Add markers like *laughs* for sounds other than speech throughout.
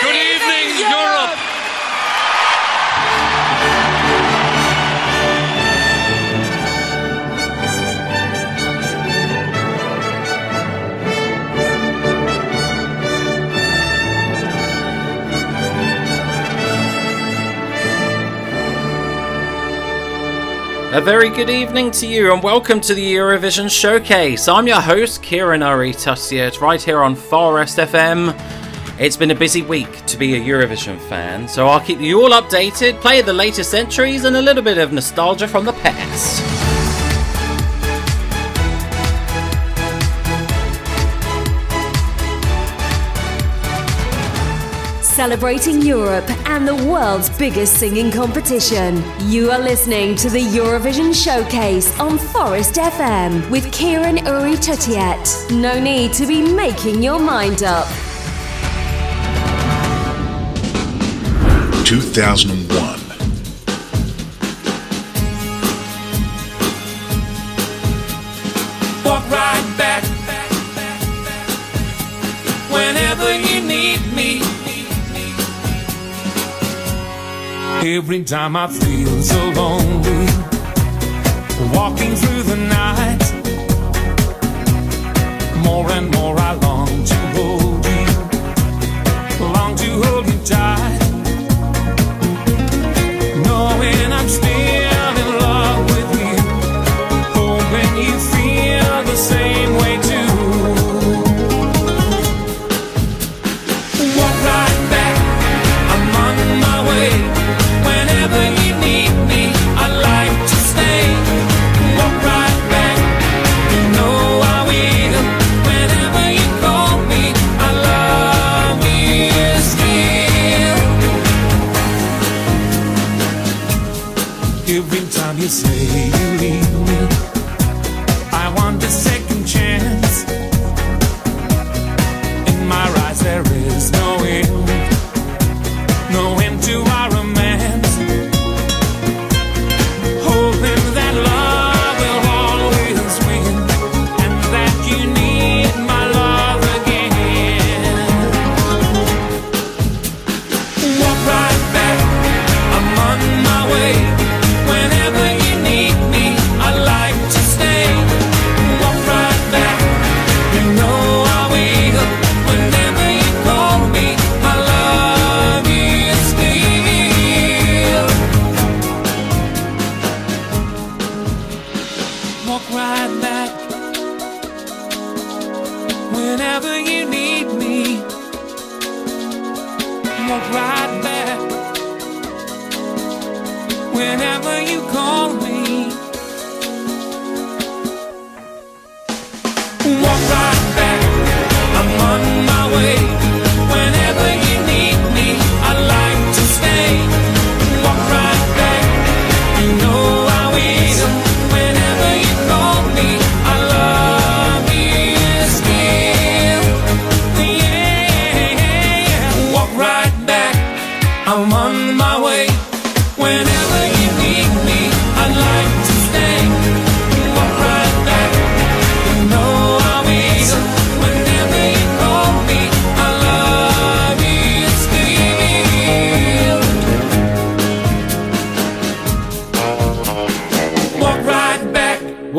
Good evening, Europe. A very good evening to you and welcome to the Eurovision Showcase. I'm your host, Ciaran Urry-Tuttiett, right here on Forest FM. It's been a busy week to be a Eurovision fan, so I'll keep you all updated, play the latest entries, and a little bit of nostalgia from the past. Celebrating Europe and the world's biggest singing competition. You are listening to the Eurovision Showcase on Forest FM with Ciaran Urry-Tuttiett. No need to be making your mind up. 2001. Walk right back. Whenever you need me. Every time I feel so lonely, walking through the night, more and more I long to hold you, long to hold you tight, still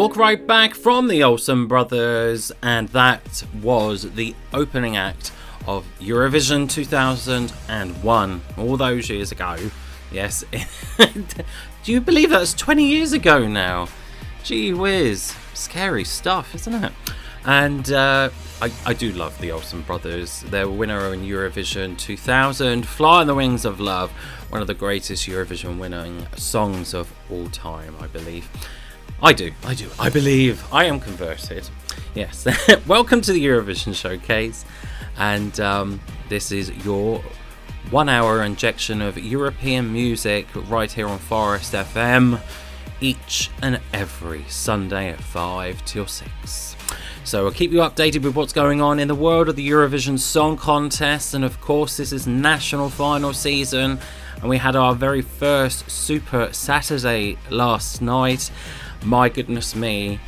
Walk right back from the Olsen Brothers, and that was the opening act of Eurovision 2001, all those years ago. Yes. *laughs* Do you believe that's 20 years ago now? Gee whiz. Scary stuff, isn't it? And uh, I, I do love the Olsen Brothers. They're winner in Eurovision 2000, Fly on the Wings of Love, one of the greatest Eurovision winning songs of all time, I believe. I do, I do, I believe. I am converted. Yes. *laughs* Welcome to the Eurovision Showcase. And um, this is your one hour injection of European music right here on Forest FM each and every Sunday at 5 till 6. So I'll keep you updated with what's going on in the world of the Eurovision Song Contest. And of course, this is national final season. And we had our very first Super Saturday last night. My goodness me,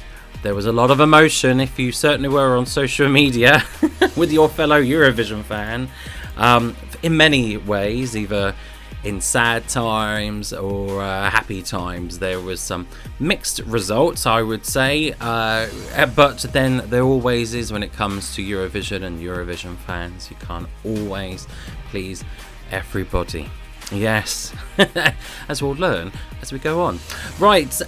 there was a lot of emotion if you certainly were on social media *laughs* with your fellow Eurovision fan. Um, in many ways, either in sad times or uh, happy times. There was some mixed results, I would say, uh, but then there always is when it comes to Eurovision and Eurovision fans. You can't always please everybody. Yes, *laughs* as we'll learn as we go on. Right,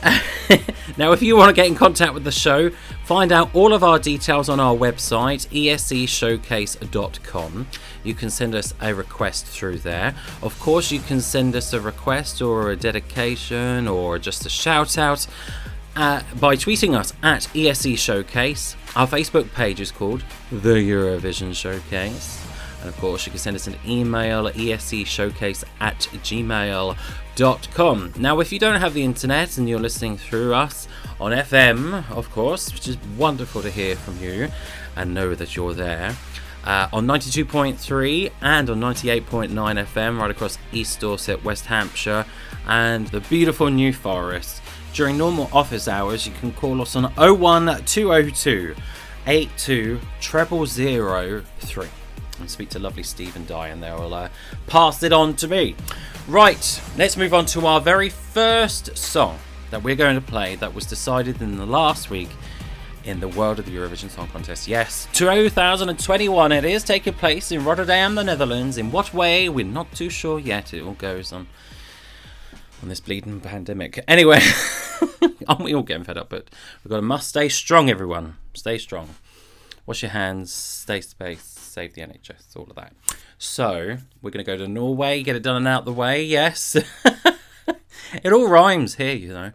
*laughs* now if you want to get in contact with the show, find out all of our details on our website, escshowcase.com. You can send us a request through there. Of course, you can send us a request or a dedication or just a shout out. Uh, by tweeting us at ESC Showcase. Our Facebook page is called The Eurovision Showcase. And of course, you can send us an email at escshowcase at gmail.com. Now, if you don't have the internet and you're listening through us on FM, of course, which is wonderful to hear from you and know that you're there. Uh, on 92.3 and on 98.9 FM, right across East Dorset, West Hampshire, and the beautiful New Forest. During normal office hours, you can call us on 01202 82 0003 and speak to lovely Stephen Dye, and they'll uh, pass it on to me. Right, let's move on to our very first song that we're going to play that was decided in the last week in the world of the Eurovision Song Contest. Yes, 2021 it is taking place in Rotterdam, the Netherlands. In what way, we're not too sure yet. It all goes on on this bleeding pandemic. Anyway, *laughs* aren't we all getting fed up? But we've got to must stay strong, everyone. Stay strong. Wash your hands, stay space, save the NHS, all of that. So, we're going to go to Norway, get it done and out the way, yes. *laughs* it all rhymes here, you know.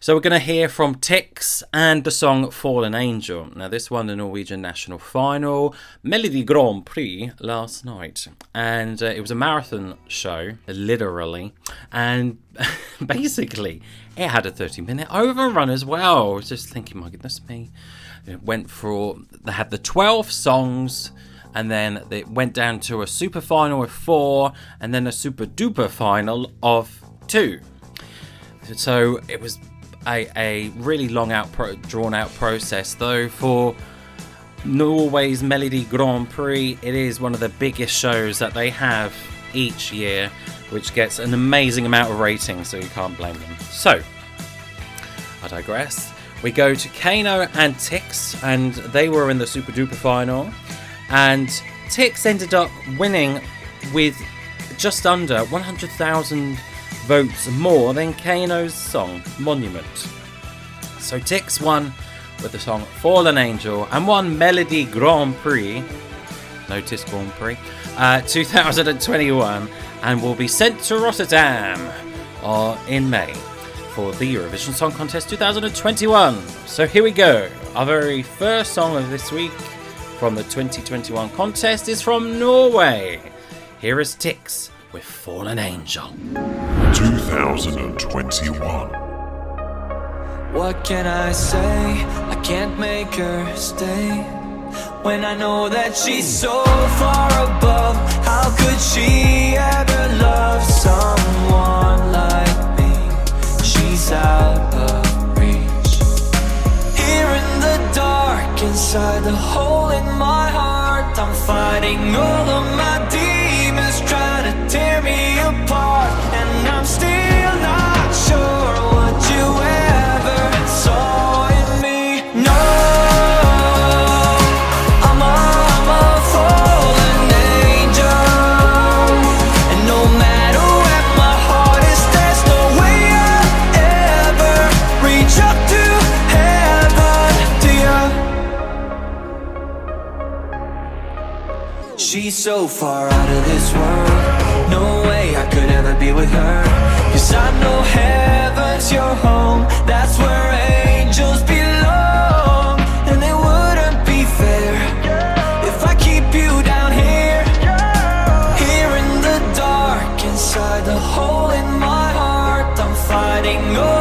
So, we're going to hear from Tix and the song Fallen Angel. Now, this won the Norwegian national final, Melodi Grand Prix, last night. And uh, it was a marathon show, literally. And *laughs* basically, it had a 30 minute overrun as well. I was just thinking, my goodness me. It went for, they had the 12 songs and then it went down to a super final of four, and then a super duper final of two. So it was a, a really long out, pro, drawn out process, though. For Norway's Melodi Grand Prix, it is one of the biggest shows that they have each year, which gets an amazing amount of ratings, so you can't blame them. So, I digress. We go to KEiiNO and Tix, and they were in the Super Duper final and Tix ended up winning with just under 100,000 votes more than KEiiNO's song Monument. So Tix won with the song Fallen Angel and won Melodi Grand Prix, notice Grand Prix, uh, 2021, and will be sent to Rotterdam uh, in May for the Eurovision Song Contest 2021. So here we go, our very first song of this week from the 2021 contest is from Norway. Here is Tix with Fallen Angel. 2021. What can I say? I can't make her stay. When I know that she's so far above, how could she ever love someone like me? She's out inside the hole in my heart, I'm fighting all of my demons, trying to tear me apart. She's so far out of this world. No way I could ever be with her. Cause I know heaven's your home. That's where angels belong. And it wouldn't be fair if I keep you down here. Here in the dark, inside the hole in my heart, I'm fighting all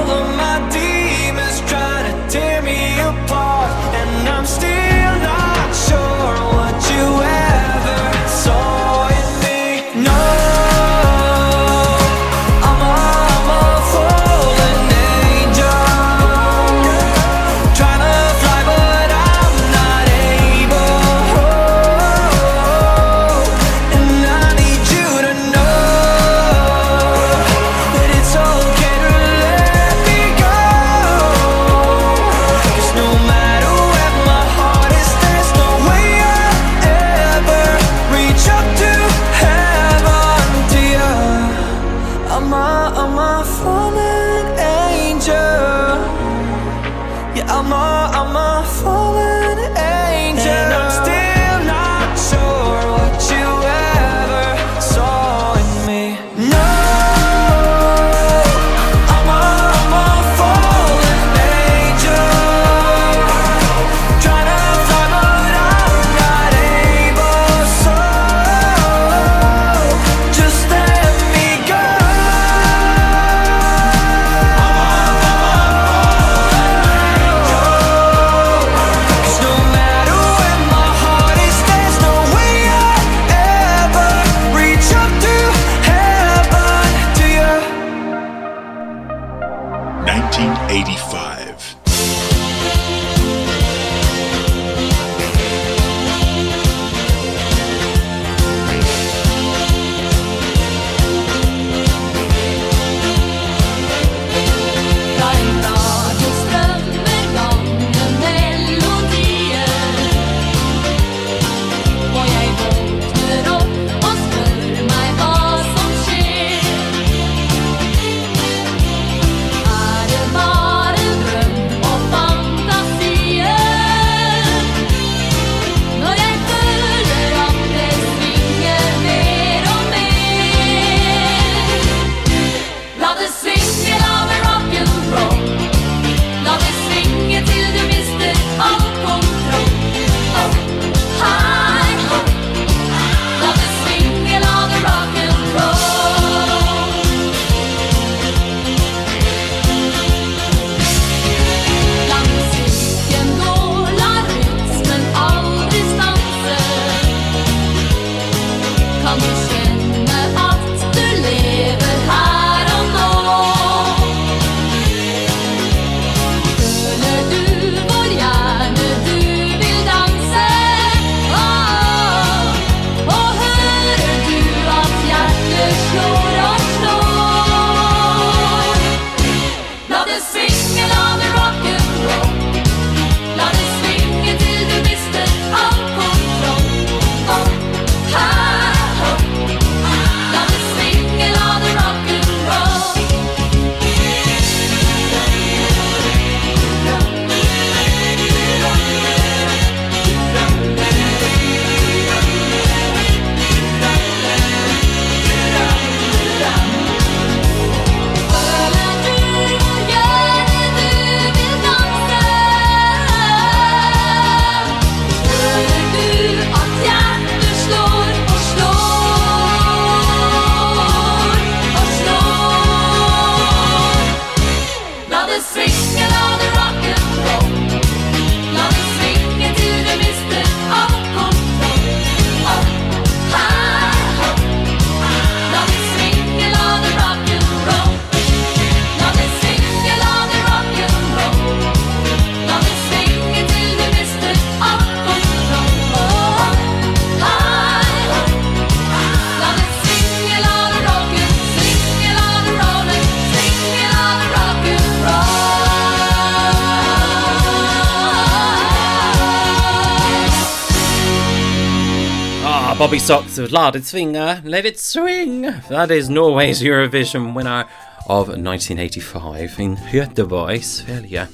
Bobbysocks with La det swinge, Let It Swing. That is Norway's Eurovision winner of 1985 in Göteborg, Sverige,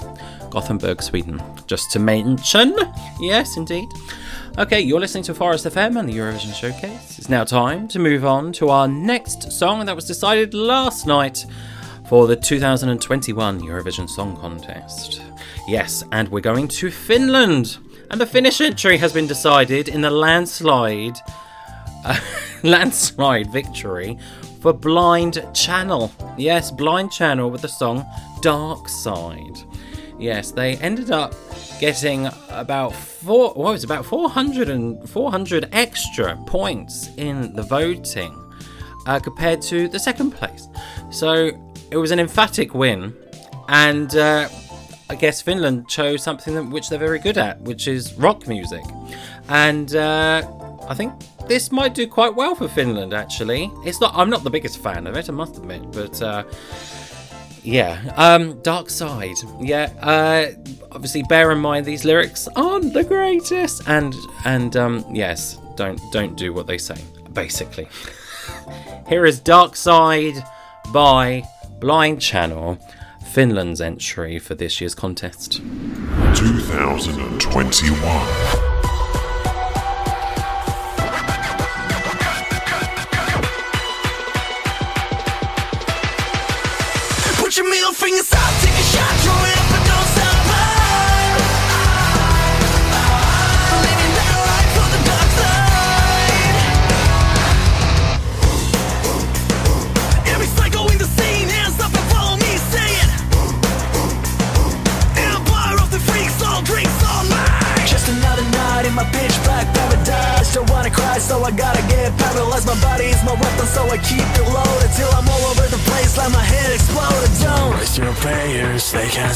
Gothenburg, Sweden. Just to mention, yes, indeed. Okay, you're listening to Forest FM and the Eurovision Showcase. It's now time to move on to our next song that was decided last night for the 2021 Eurovision Song Contest. Yes, and we're going to Finland. And the Finnish entry has been decided in the landslide uh, *laughs* landslide victory for Blind Channel. Yes, Blind Channel with the song Dark Side. Yes, they ended up getting about four what was about 400 and 400 extra points in the voting uh, compared to the second place. So it was an emphatic win, and uh, I guess Finland chose something that, which they're very good at, which is rock music. And uh, I think this might do quite well for Finland. Actually, it's not. I'm not the biggest fan of it, I must admit, but. Uh, yeah, um, Dark Side. Yeah, uh, obviously bear in mind these lyrics aren't the greatest, and and um, yes, don't don't do what they say. Basically, *laughs* here is Dark Side by Blind Channel, Finland's entry for this year's contest. 2021.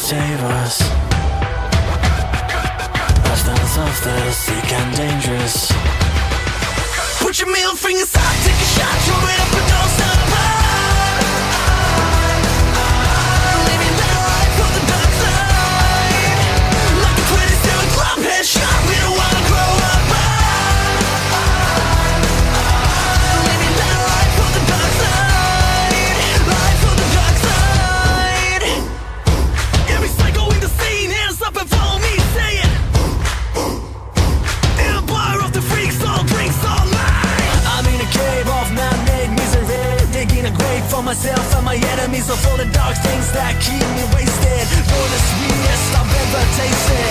Save us. Lifestyles of the sick and dangerous. Put your middle fingers up, take a shot, throw it up enemies Of all the dark things that keep me wasted. You're the sweetest I've ever tasted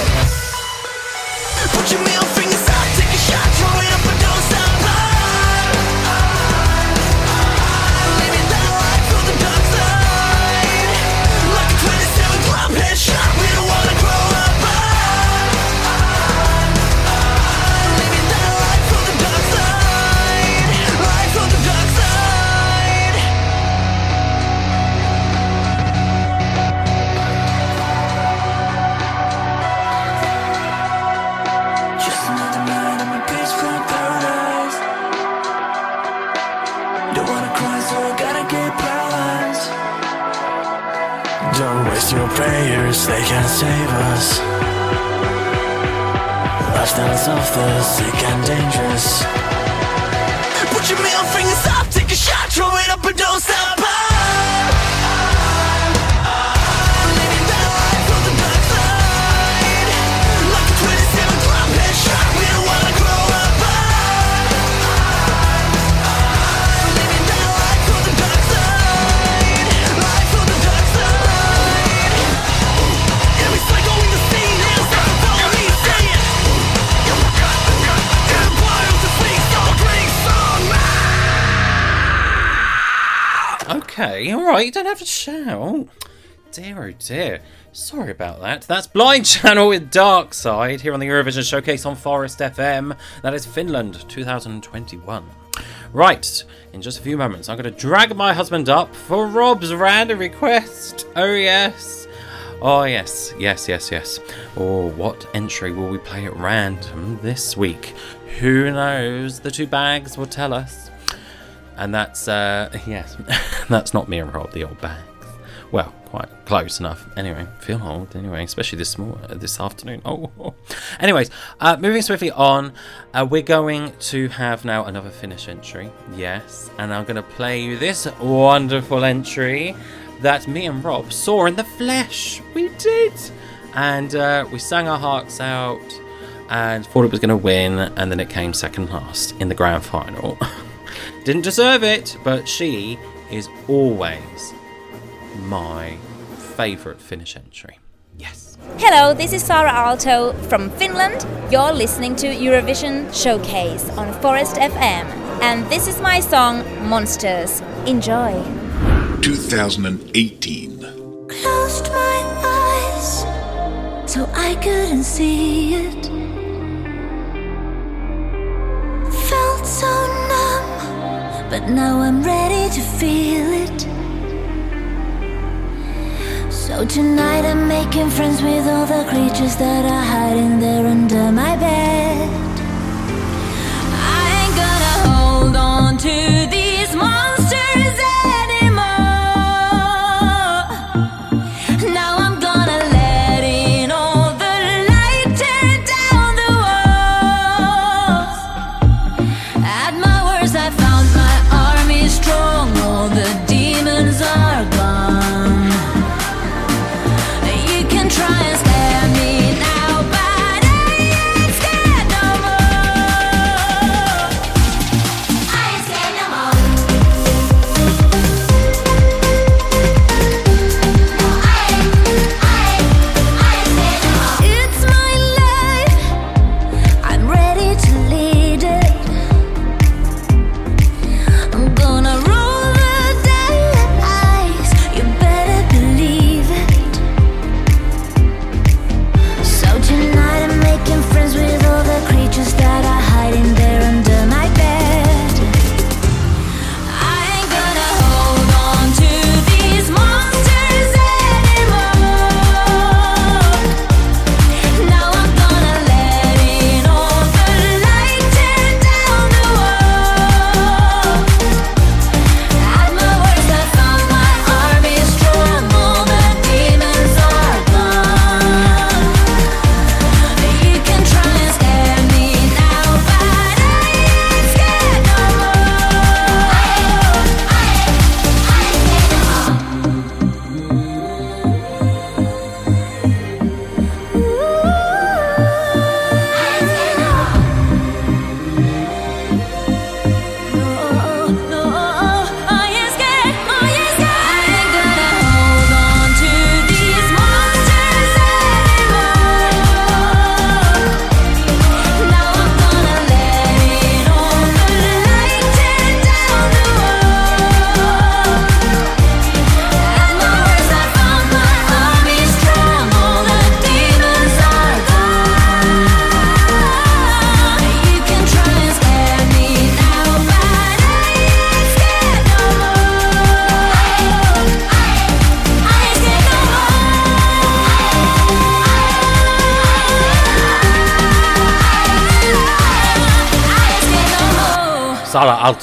Okay, alright, you don't have to shout. Dear oh dear. Sorry about that. That's Blind *laughs* Channel with Dark Side here on the Eurovision Showcase on Forest FM. That is Finland 2021. Right, in just a few moments, I'm going to drag my husband up for Rob's random request. Oh, yes. Oh, yes, yes, yes, yes. Oh, what entry will we play at random this week? Who knows? The two bags will tell us. And that's, uh, *laughs* yes, *laughs* that's not me and Rob, the old bags. Well, quite close enough. Anyway, feel old. Anyway, especially this morning, this afternoon. *laughs* Oh, anyways, uh, moving swiftly on, uh, we're going to have now another Finnish entry. Yes, and I'm going to play you this wonderful entry that me and Rob saw in the flesh. We did, and uh, we sang our hearts out, and thought it was going to win, and then it came second last in the grand final. Didn't deserve it, but she is always my favourite Finnish entry. Yes. Hello, this is Saara Aalto from Finland. You're listening to Eurovision Showcase on Forest FM, and this is my song Monsters. Enjoy. 2018. Closed my eyes so I couldn't see it. But now I'm ready to feel it. So tonight I'm making friends with all the creatures that are hiding there under my bed. I ain't gonna hold on to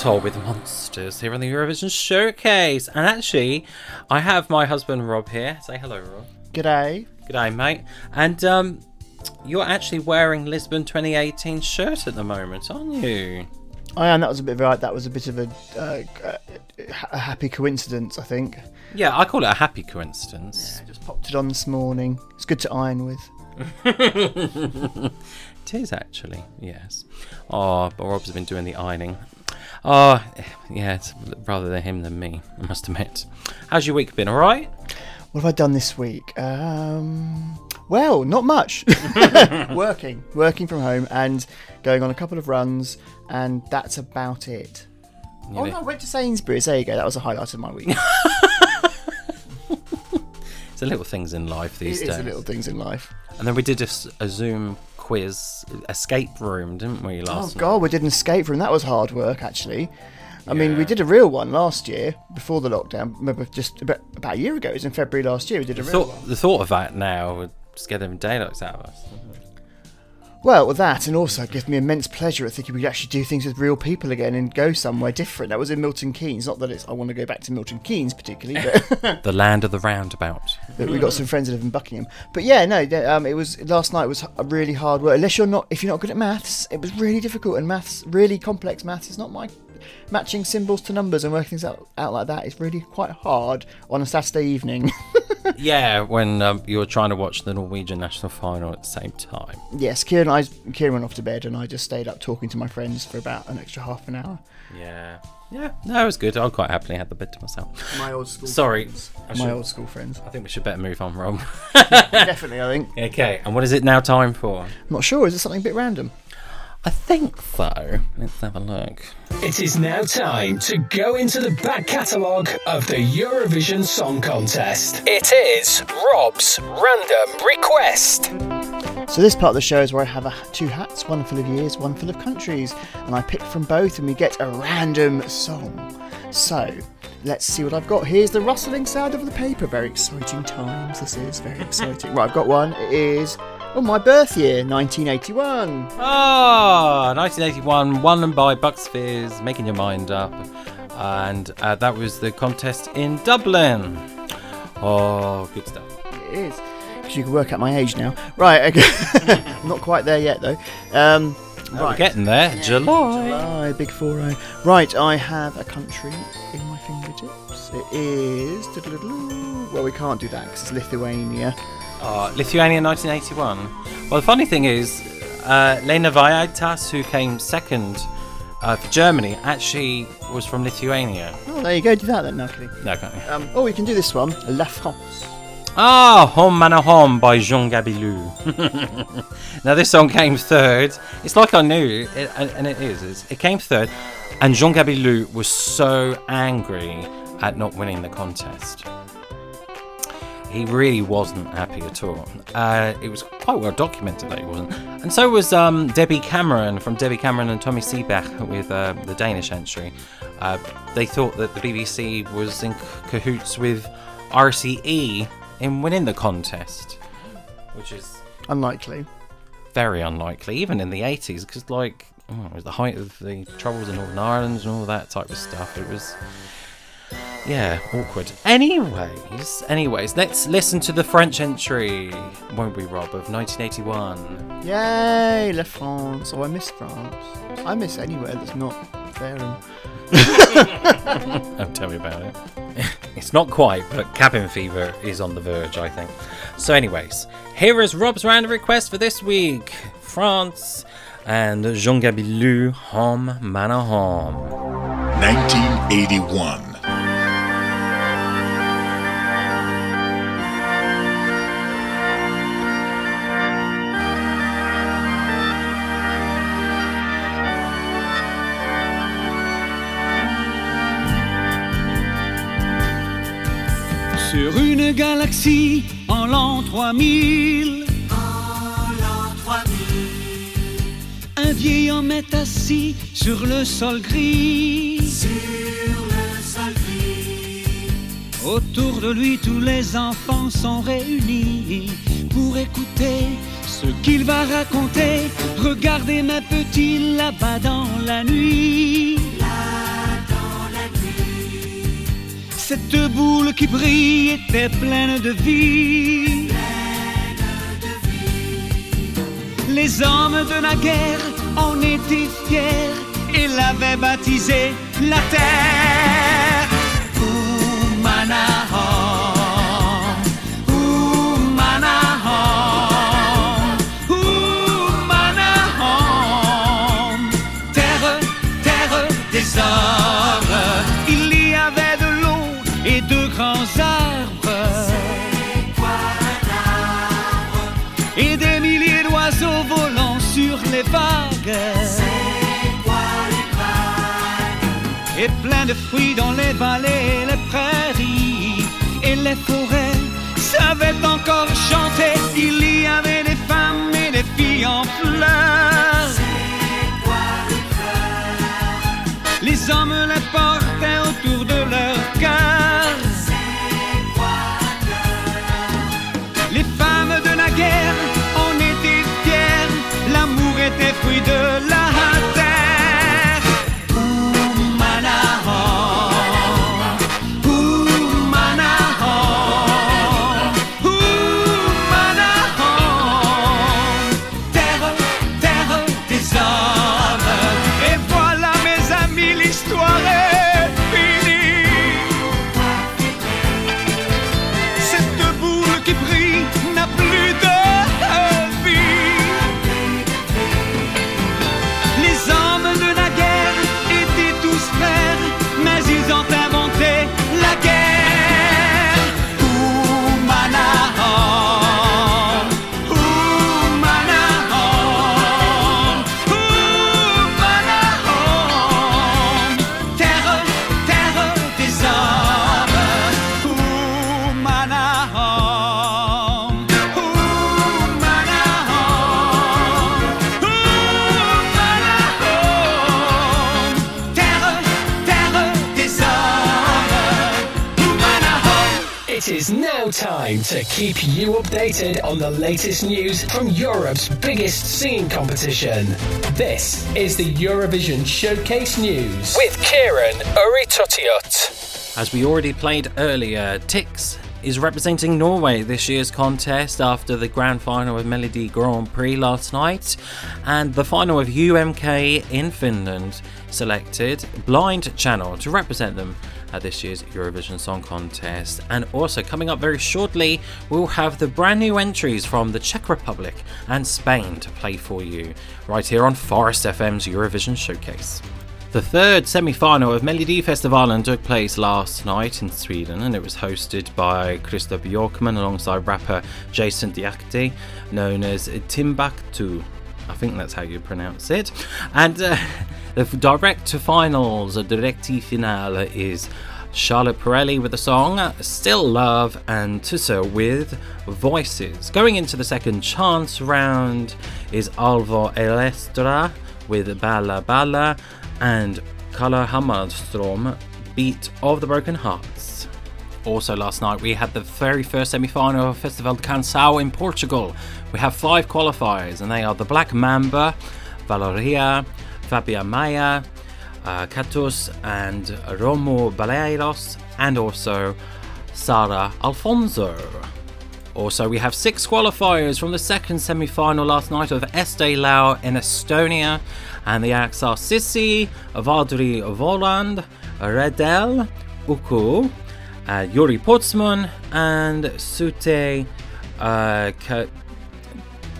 more. I ain't scared no more. Saara Aalto with Monsters. Here on the Eurovision Showcase. And actually, I have my husband Rob here. Say hello, Rob. G'day. G'day, mate. And um, you're actually wearing Lisbon 2018 shirt at the moment, aren't you? I am. That was a bit of a, that was a bit of a, uh, a happy coincidence, I think. Yeah, I call it a happy coincidence. I just popped it on this morning. It's good to iron with. *laughs* It is actually, yes. Oh, but Rob's been doing the ironing. Oh, yeah, it's rather than him than me, I must admit. How's your week been, alright? What have I done this week? Um, well, not much. *laughs* *laughs* working, working from home, and going on a couple of runs, and that's about it. Oh know- no, I went to Sainsbury's. There you go. That was a highlight of my week. *laughs* It's the little things in life these it is days. the little things in life. And then we did a Zoom quiz, escape room, didn't we, Oh last night? god, we did an escape room. That was hard work, actually. I mean, we did a real one last year before the lockdown. Remember, just about, about a year ago. It was in February last year. We did a The real thought, one. the thought of that now would scare them daylights out of us. Well, with that, and also it gives me immense pleasure at thinking we could actually do things with real people again and go somewhere different. That was in Milton Keynes. Not that it's I want to go back to Milton Keynes particularly, but, *laughs* *laughs* The land of the roundabout. but we got some friends that live in Buckingham. But yeah, no, um, it was last night was a really hard work. Unless you're not, if you're not good at maths, it was really difficult. And maths, really complex maths, is not my matching symbols to numbers and working things out, out like that is really quite hard on a Saturday evening. *laughs* yeah, when um, you were trying to watch the Norwegian national final at the same time. yes, Ciaran, I, Ciaran went off to bed and I just stayed up talking to my friends for about an extra half an hour. Yeah. Yeah, no, it was good. I quite happily had the bed to myself. My old school. *laughs* Sorry. friends. I my should- old school friends. I think we should better move on, Rob. *laughs* Definitely, I think. okay, and what is it now time for? I'm not sure. Is it something a bit random? I think so. Let's have a look. It is now time to go into the back catalogue of the Eurovision Song Contest. It is Rob's Random Request. So this part of the show is where I have a, two hats, one full of years, one full of countries, and I pick from both, and we get a random song. So let's see what I've got. Here's the rustling sound of the paper. Very exciting times. This is very exciting. right, I've got one. It is oh my birth year, 1981. Ah, 1981, won by Bucks Fizz, making your mind up. And uh, that was the contest in Dublin. Oh, good stuff. It is. Because you can work out my age now. Right, okay. *laughs* I'm not quite there yet though. Um, Oh, We're getting there. July. July, big four oh. Right, I have a country in my fingertips. It is. Well, we can't do that because it's Lithuania. Oh, Lithuania 1981. Well, the funny thing is, uh, Lena Valaitis, who came second uh, for Germany, actually was from Lithuania. Oh, there you go. Do that then, Nucky. No, can't you? Um, oh, we can do this one. La France. Ah, Humanahum by Jean Gabilou. *laughs* now, this song came third. It's like I knew, it, and, it is. It came third, and Jean Gabilou was so angry at not winning the contest. He really wasn't happy at all. Uh, it was quite well documented that he wasn't. And so was um, Debbie Cameron from Debbie Cameron and Tommy Seebach with uh, the Danish entry. Uh, they thought that the BBC was in cahoots with RTÉ in winning the contest, which is Unlikely. very unlikely, even in the 80s, because like oh, it was the height of the troubles in Northern Ireland and all that type of stuff. It was, yeah, awkward. Anyways, anyways, let's listen to the French entry, won't we, Rob, of 1981. Yay, La France. Oh, I miss France. I miss anywhere that's not there. And... Oh, tell me about it. *laughs* it's not quite, but cabin fever is on the verge, I think. So, anyways, here is Rob's random request for this week France and Jean Gabilou, Humanahum. 1981. Sur galaxie en l'an 3000, un vieil homme est assis sur le sol gris. Autour de lui, tous les enfants sont réunis pour écouter ce qu'il va raconter. Regardez ma petite là-bas dans la nuit. Cette boule qui brille était pleine de vie. Les hommes de la guerre en étaient fiers et l'avaient baptisé la terre. Et plein de fruits dans les vallées les prairies. Et les forêts savaient encore chanter. Il y avait des femmes et des filles en fleurs. Les hommes les portaient autour de leur cœur. Keep you updated on the latest news from Europe's biggest singing competition. This is the Eurovision Showcase News with Ciaran Urry-Tuttiett. As we already played earlier, Tix is representing Norway this year's contest after the grand final of Melodi Grand Prix last night and the final of UMK in Finland selected Blind Channel to represent them at this year's Eurovision Song Contest. And also coming up very shortly, we'll have the brand new entries from the Czech Republic and Spain to play for you right here on Forest FM's Eurovision Showcase. The third semi final of Melodifestivalen took place last night in Sweden and it was hosted by Christer Björkman alongside rapper Jason Diakité, known as Timbuktu. I think that's how you pronounce it. And uh, *laughs* the direct to finals, a directi finale, is Charlotte Perrelli with the song Still Love and Tusse with Voices. Going into the second chance round is Alvaro Estrella with Balla Balla and Klara Hammarström Beat of the Broken Hearts. Also, last night we had the very first semi final of Festival da Canção in Portugal. We have five qualifiers, and they are the Black Mamba, Valeria, Fábia Maia, uh, Karetus, and Romeu Bairos, and also Sara Afonso. Also, we have six qualifiers from the second semi final last night of Eesti Laul in Estonia, and the acts are Sissi, Valdri Voland, Redel, Uku, uh, Jüri Pootsmann, and Sute uh,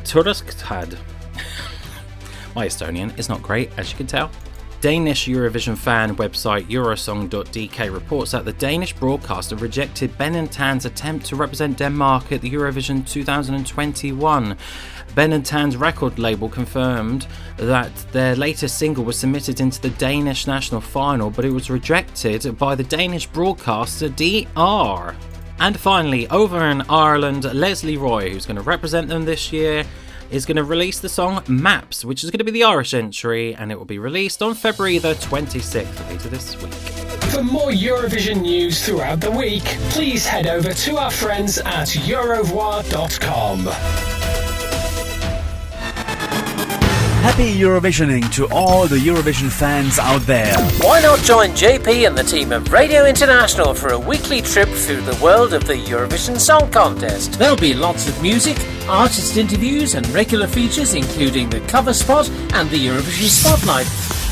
Turskad. *laughs* My Estonian is not great, as you can tell. Danish Eurovision fan website Eurosong.dk reports that the Danish broadcaster rejected Ben and Tan's attempt to represent Denmark at the Eurovision 2021. Ben and Tan's record label confirmed that their latest single was submitted into the Danish national final, but it was rejected by the Danish broadcaster DR. And finally, over in Ireland, Lesley Roy, who's going to represent them this year, is going to release the song Maps, which is going to be the Irish entry, and it will be released on February the 26th, later this week. For more Eurovision news throughout the week, please head over to our friends at eurovoix.com. Happy Eurovisioning to all the Eurovision fans out there. Why not join JP and the team of Radio International for a weekly trip through the world of the Eurovision Song Contest? There'll be lots of music, artist interviews, and regular features, including the cover spot and the Eurovision Spotlight.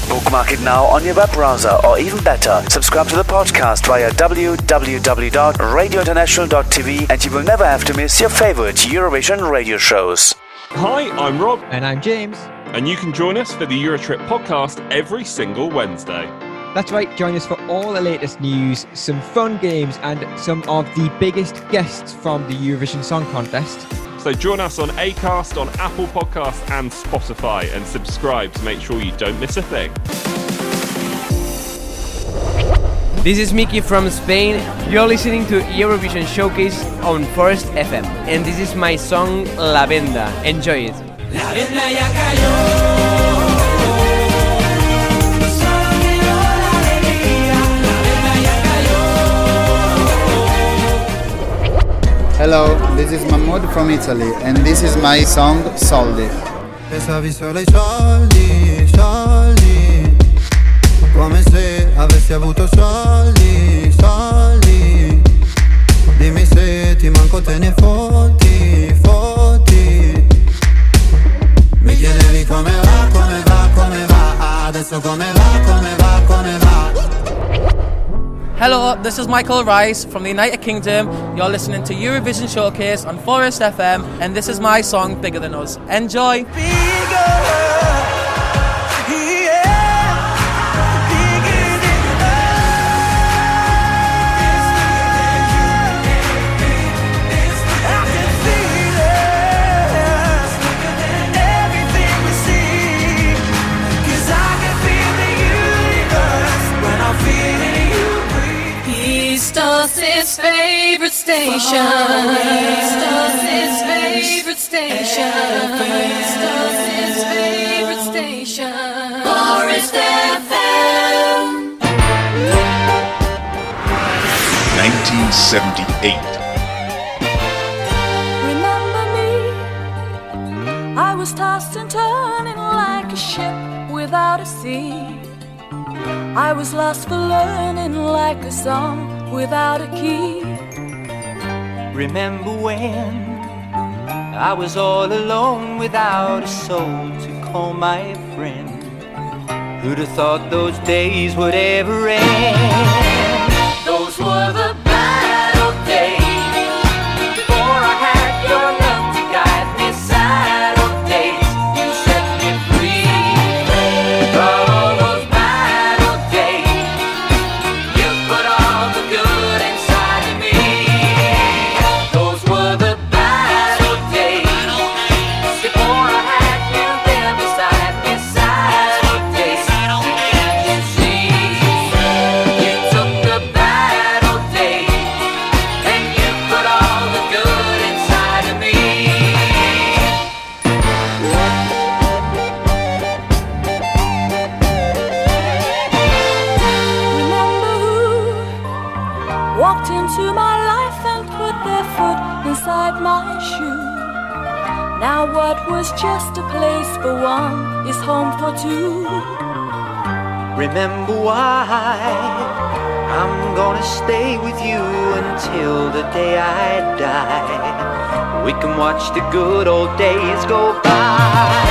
Bookmark it now on your web browser, or even better, subscribe to the podcast via www.radiointernational.tv and you will never have to miss your favorite Eurovision radio shows. Hi, I'm Rob. And I'm James. And you can join us for the Eurotrip podcast every single Wednesday. That's right, join us for all the latest news, some fun games, and some of the biggest guests from the Eurovision Song Contest. So join us on Acast, on Apple Podcasts, and Spotify, and subscribe to make sure you don't miss a thing. This is Miki from Spain. You're listening to Eurovision Showcase on Forest FM, and this is my song La Venda. Enjoy it. La venda ya cayó. Hello, this is Mahmoud from Italy, and this is my song Soldi. Pensavi solo ai soldi, soldi Come se avessi avuto soldi, soldi Dimmi se ti manco te ne fotti, come va, come va, come va Adesso come va, come va, come va Hello, this is Michael Rice from the United Kingdom. You're listening to Eurovision Showcase on Forest FM, and this is my song Bigger Than Us. Enjoy! He's station. Station. Stas's favorite station. Forest FM. 1978. Remember me? I was tossed and turning like a ship without a sea. I was lost for learning like a song without a key. Remember when I was all alone without a soul to call my friend? Who'd have thought those days would ever end? Remember why I'm gonna stay with you until the day I die. We can watch the good old days go by.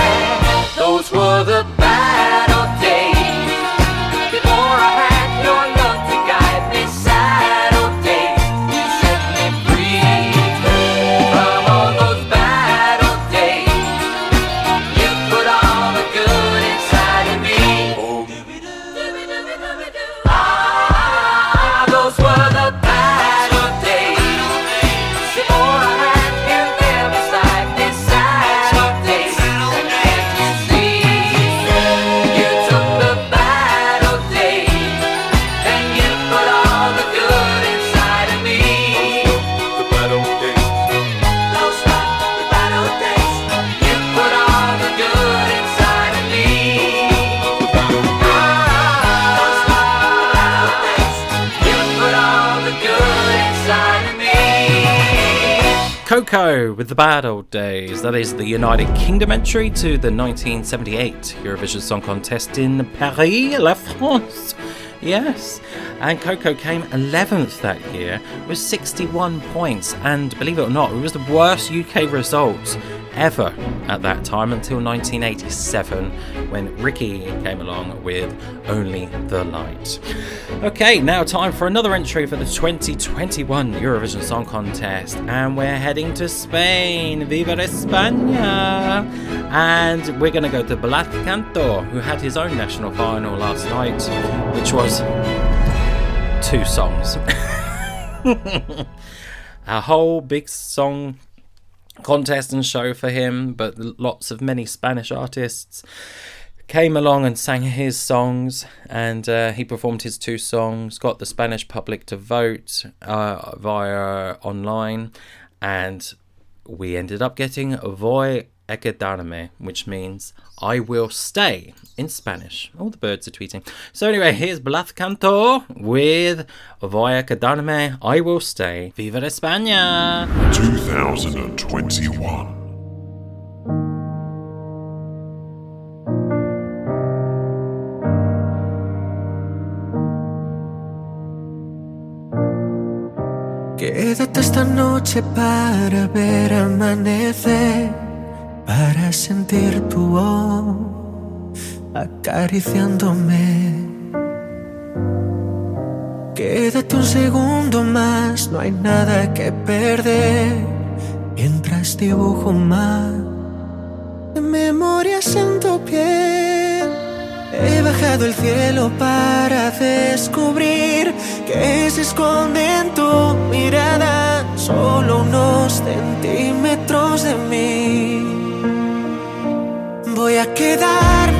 With the Bad Old Days. That is the United Kingdom entry to the 1978 Eurovision Song Contest in Paris, La France. Yes, and Coco came 11th that year with 61 points, and believe it or not, it was the worst UK result ever at that time until 1987 when Rikki came along with Only the Light. Okay, now time for another entry for the 2021 Eurovision Song Contest, and we're heading to Spain. Viva España! And we're going to go to Blas who had his own national final last night, which was two songs. *laughs* A whole big song contest and show for him, but lots of many Spanish artists came along and sang his songs, and uh, he performed his two songs, got the Spanish public to vote uh, via online, and we ended up getting Voy a quedarme, which means I will stay in Spanish. All the birds are tweeting. So anyway, here's Blas Cantó with Voy a quedarme, I will stay. Viva España! 2021. Quédate esta noche para ver amanecer, para sentir tu voz acariciándome. Quédate un segundo más, no hay nada que perder, mientras dibujo más de memorias en tu piel. He bajado el cielo para descubrir que se esconde en tu mirada solo unos centímetros de mí. Voy a quedarme,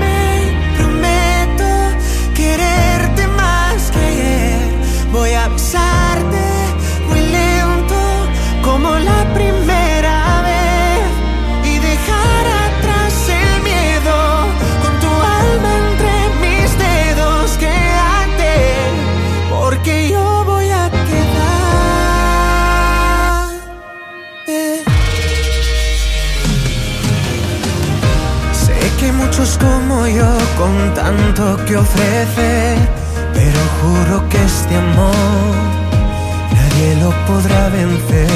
con tanto que ofrecer, pero juro que este amor nadie lo podrá vencer.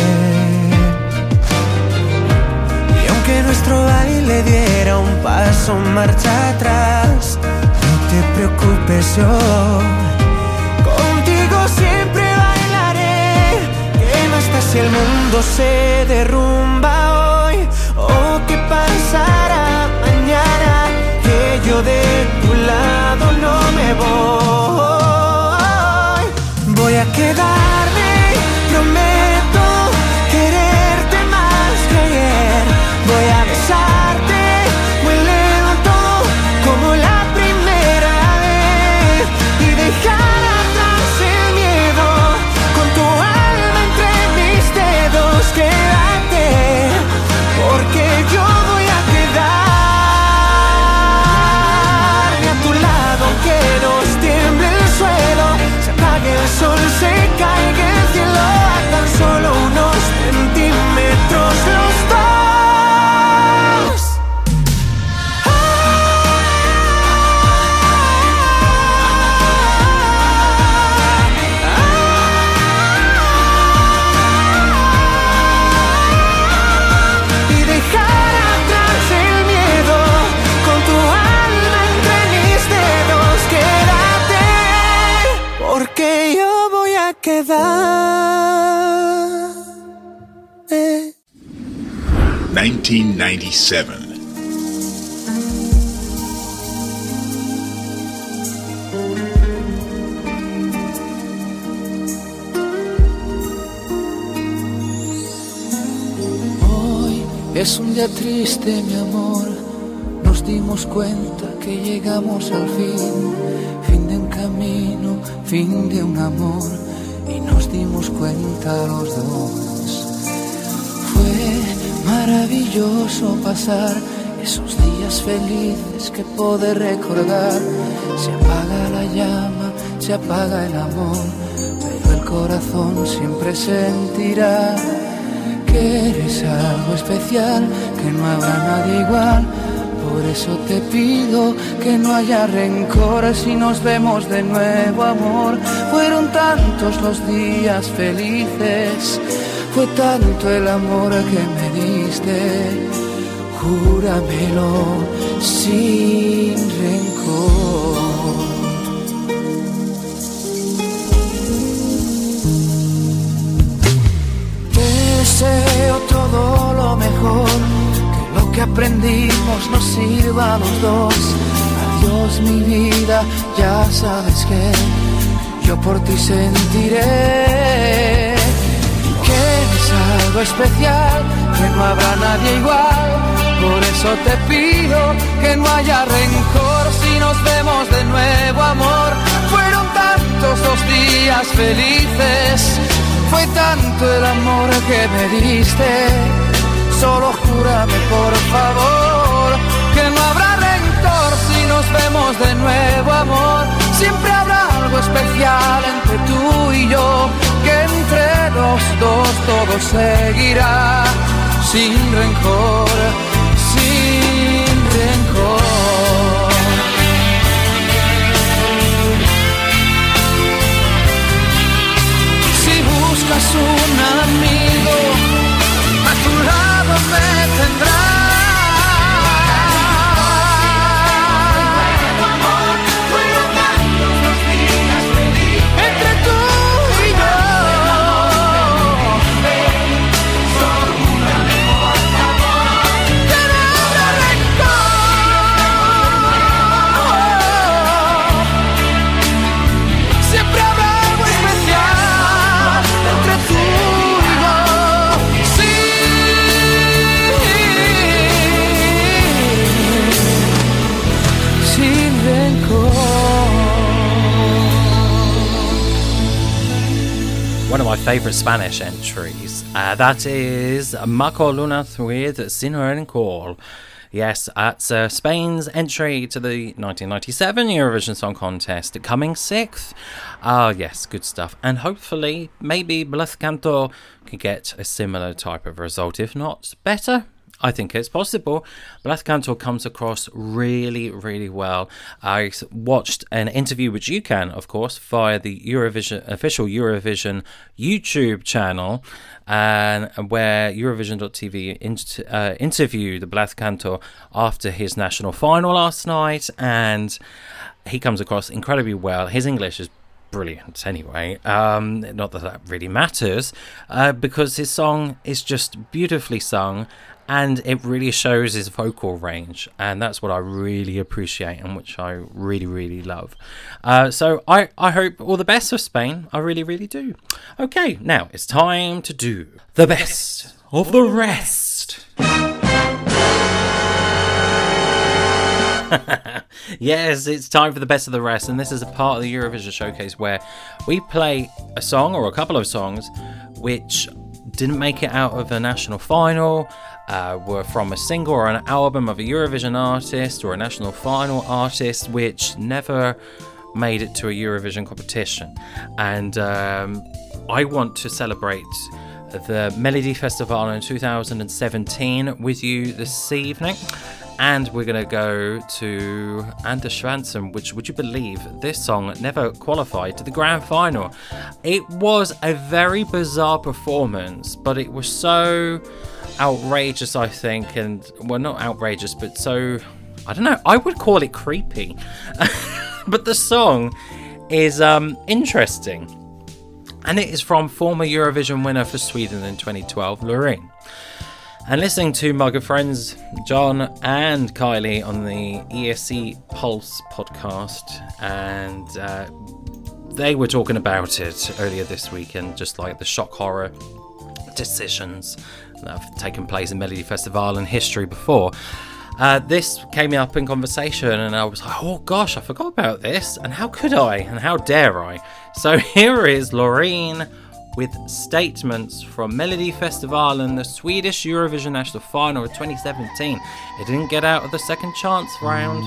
Y aunque nuestro baile diera un paso marcha atrás, no te preocupes yo. Contigo siempre bailaré. ¿Qué más si el mundo se derrumba de tu lado no me voy. Voy a quedarme, prometo a quedar. 1997. Hoy es un día triste, mi amor. Nos dimos cuenta que llegamos al fin, fin de un camino, fin de un amor. Dimos cuenta los dos. Fue maravilloso pasar esos días felices que poder recordar. Se apaga la llama, se apaga el amor, pero el corazón siempre sentirá que eres algo especial, que no habrá nadie igual. Por eso te pido que no haya rencor si nos vemos de nuevo, amor. Fueron tantos los días felices, fue tanto el amor que me diste. Júramelo sin rencor. Deseo todo lo mejor, que aprendimos nos sirva los dos. Adiós mi vida, ya sabes que yo por ti sentiré que eres algo especial, que no habrá nadie igual. Por eso te pido que no haya rencor si nos vemos de nuevo, amor. Fueron tantos los días felices, fue tanto el amor que me diste. Solo júrame por favor que no habrá rencor si nos vemos de nuevo, amor. Siempre habrá algo especial entre tú y yo, que entre los dos todo seguirá sin rencor, sin rencor. Si buscas un amigo, lado me tendrás. Favourite Spanish entries. Uh, that is Marcos Llunas with Sin Call. Yes, that's uh, Spain's entry to the 1997 Eurovision Song Contest, coming sixth. Ah, yes, good stuff. And hopefully, maybe Blas Canto can get a similar type of result. If not, better. I think it's possible. Blas Cantó comes across really, really well. I watched an interview, which you can, of course, via the Eurovision official Eurovision YouTube channel, and where Eurovision.tv int- uh, interviewed Blas Cantó after his national final last night, and he comes across incredibly well. His English is brilliant anyway. Um, not that that really matters, uh, because his song is just beautifully sung and it really shows his vocal range, and that's what I really appreciate and which I really, really love. Uh, so I, I hope all the best for Spain. I really, really do. Okay, now it's time to do the best of the rest. *laughs* yes, it's time for the best of the rest, and this is a part of the Eurovision showcase where we play a song or a couple of songs which didn't make it out of a national final, uh, were from a single or an album of a Eurovision artist or a national final artist which never made it to a Eurovision competition. And um, I want to celebrate the Melody Festival in 2017 with you this evening. And we're going to go to Anders Svensson, which, would you believe, this song never qualified to the grand final. It was a very bizarre performance, but it was so outrageous, I think, and, well, not outrageous, but so, I don't know, I would call it creepy. *laughs* but the song is um, interesting. And it is from former Eurovision winner for Sweden in 2012, Loreen. And listening to my good friends John and Kylie on the ESC Pulse podcast, and uh, they were talking about it earlier this week, and just like the shock horror decisions that have taken place in Melody Festival and history before. Uh, this came up in conversation, and I was like, oh gosh, I forgot about this, and how could I, and how dare I? So *laughs* here is Loreen with statements from Melody Festival and the Swedish Eurovision National Final of 2017. It didn't get out of the second chance round.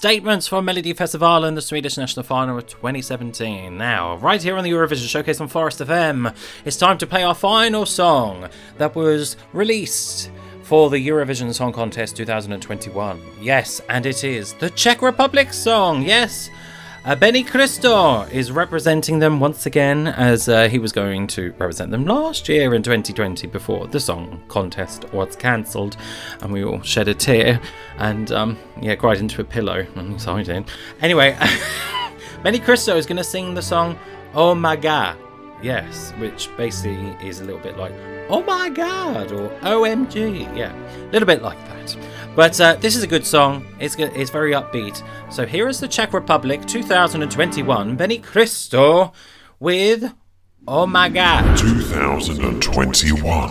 Statements from Melody Festival in the Swedish National Final of 2017. Now, right here on the Eurovision Showcase on Forest FM, it's time to play our final song that was released for the Eurovision Song Contest 2021. Yes, and it is the Czech Republic song. Yes. Uh, Benny Cristo is representing them once again as uh, he was going to represent them last year in 2020 before the song contest was cancelled and we all shed a tear and um, yeah, cried into a pillow. So I did. Anyway, *laughs* Benny Cristo is going to sing the song Oh My God. Yes, which basically is a little bit like Oh My God or OMG. Yeah, a little bit like that. But uh, this is a good song. It's good, it's very upbeat. So here is the Czech Republic 2021 Benny Cristo with Oh My God. 2021.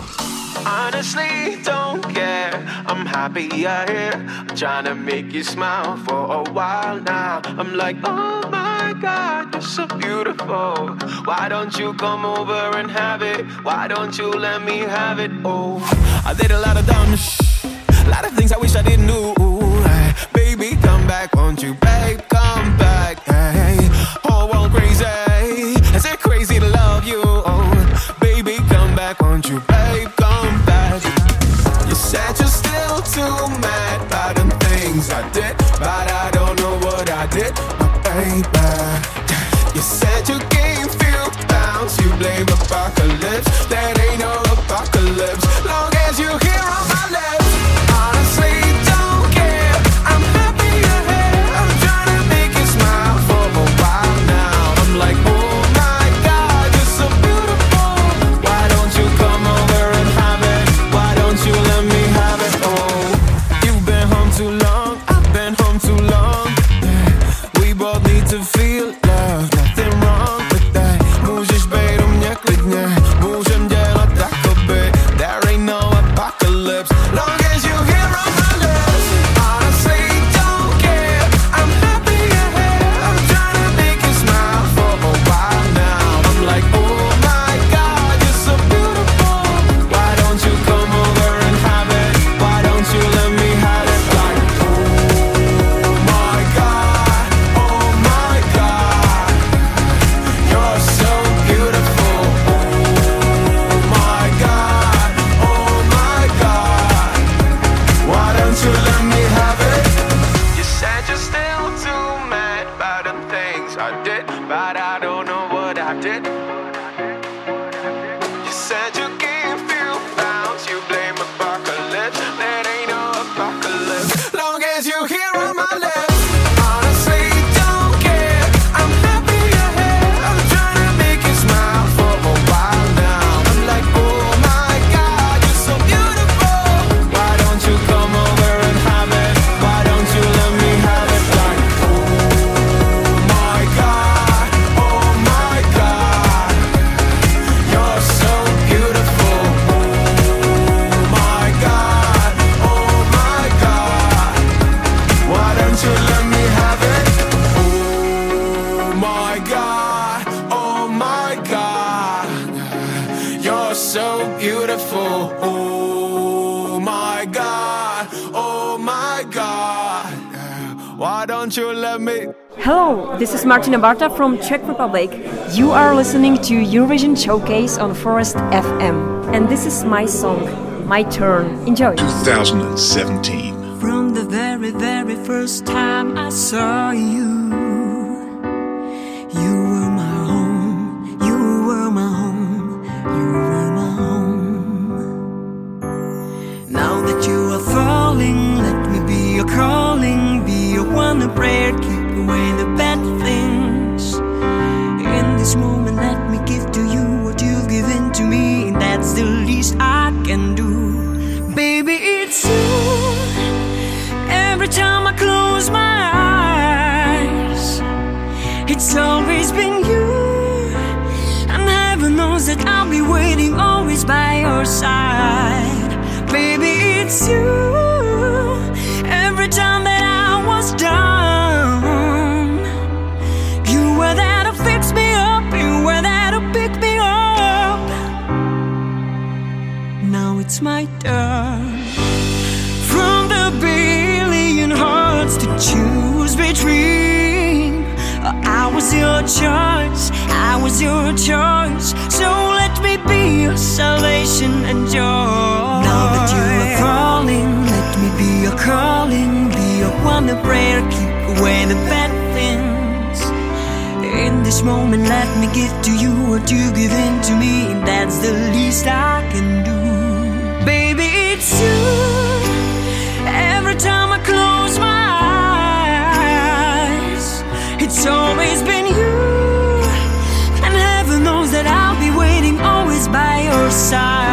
Honestly, don't care. I'm happy you're here. I'm trying to make you smile for a while now. I'm like, oh my god, you're so beautiful. Why don't you come over and have it? Why don't you let me have it? Oh, I did a lot of dumb sh. A lot of things I wish I didn't do. Hey, baby, come back, won't you, babe? Come back. Hey, oh, whole world crazy. Is it crazy to love you? Oh, baby, come back, won't you, babe? Come back. You said you're still too mad about the things I did, but I don't know what I did, my baby. You said you gave Hello, this is Martina Barta from Czech Republic. You are listening to Eurovision Showcase on Forest FM. And this is my song, My Turn. Enjoy. 2017. From the very, very first time I saw you, you were my home, you were my home, you were my home. Now that you are falling, let me be your calling, be your one prayer, keep can do. Baby, it's you. Every time I close my eyes, it's always been you. And heaven knows that I'll be waiting always by your side. Baby, it's you. It's my turn. From the billion hearts to choose between, I was your choice, I was your choice. So let me be your salvation and joy. Now that you are calling, let me be your calling, be your wonder prayer, keep away the bad things. In this moment, let me give to you what you give in to me, and that's the least I can do. It's you. Every time I close my eyes, it's always been you. And heaven knows that I'll be waiting always by your side.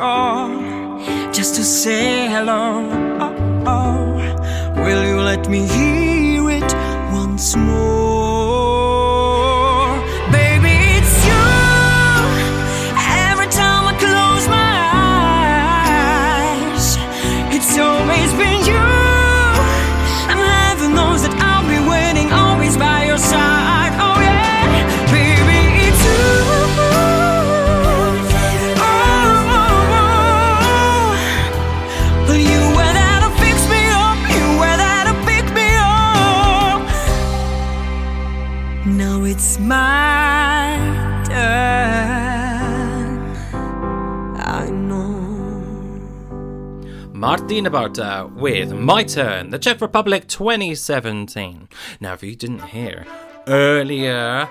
Call just to say hello. Oh, oh. Will you let me hear it once more? Martina Barta uh, with My Turn, the Czech Republic 2017. Now, if you didn't hear earlier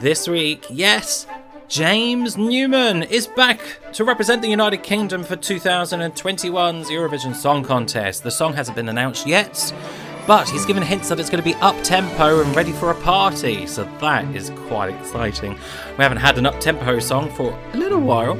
this week, yes, James Newman is back to represent the United Kingdom for 2021's Eurovision Song Contest. The song hasn't been announced yet, but he's given hints that it's going to be up tempo and ready for a party, so that is quite exciting. We haven't had an up tempo song for a little while.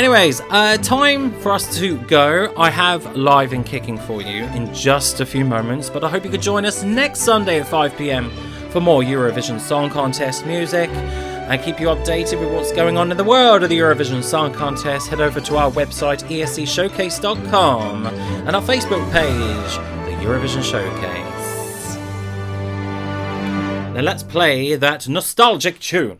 Anyways, uh, time for us to go. I have live and kicking for you in just a few moments, but I hope you could join us next Sunday at 5 pm for more Eurovision Song Contest music. And keep you updated with what's going on in the world of the Eurovision Song Contest. Head over to our website, escshowcase.com, and our Facebook page, the Eurovision Showcase. Now let's play that nostalgic tune.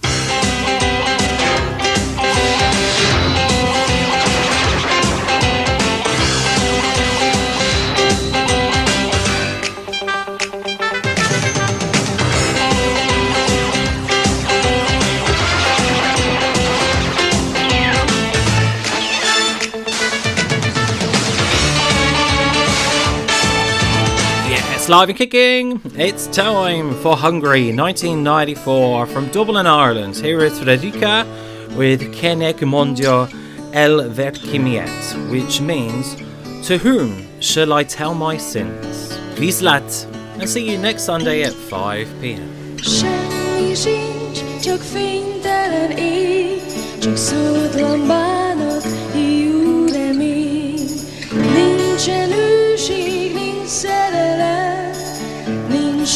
Live and kicking. It's time for Hungary 1994 from Dublin, Ireland. Here is Friderika with Kinek mondjam el vétkeimet, which means To whom shall I tell my sins? Vizlat, and see you next Sunday at 5 pm.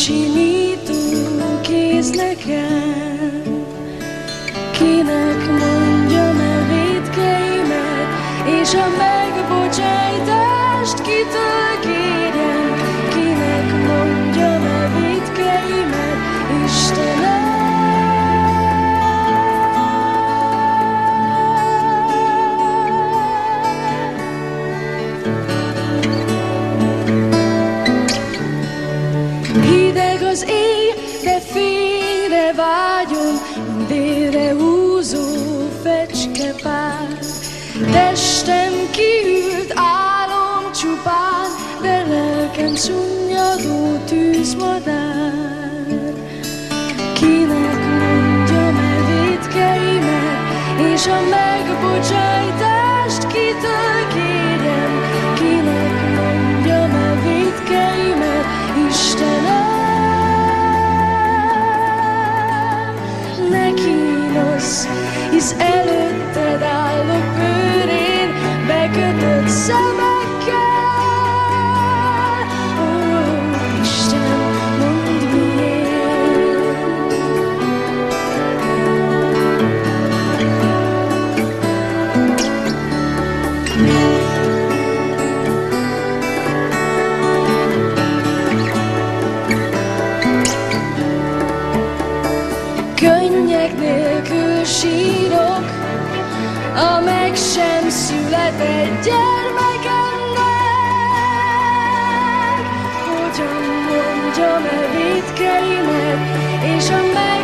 Simító kéz. Kinek mondjam el védkeimet, és a megbocsájtást az éj, de fényre vágyom, délre húzó fecskepár. Testem kiült álom csupán, de lelkem szunnyadó tűzmadár. Kinek mondjam el védkeimet, és a megbocsájtást kitől szemekkel. Ó, Isten, sírok, a meg sem született gyermekemnek. szürkeimet, és a meg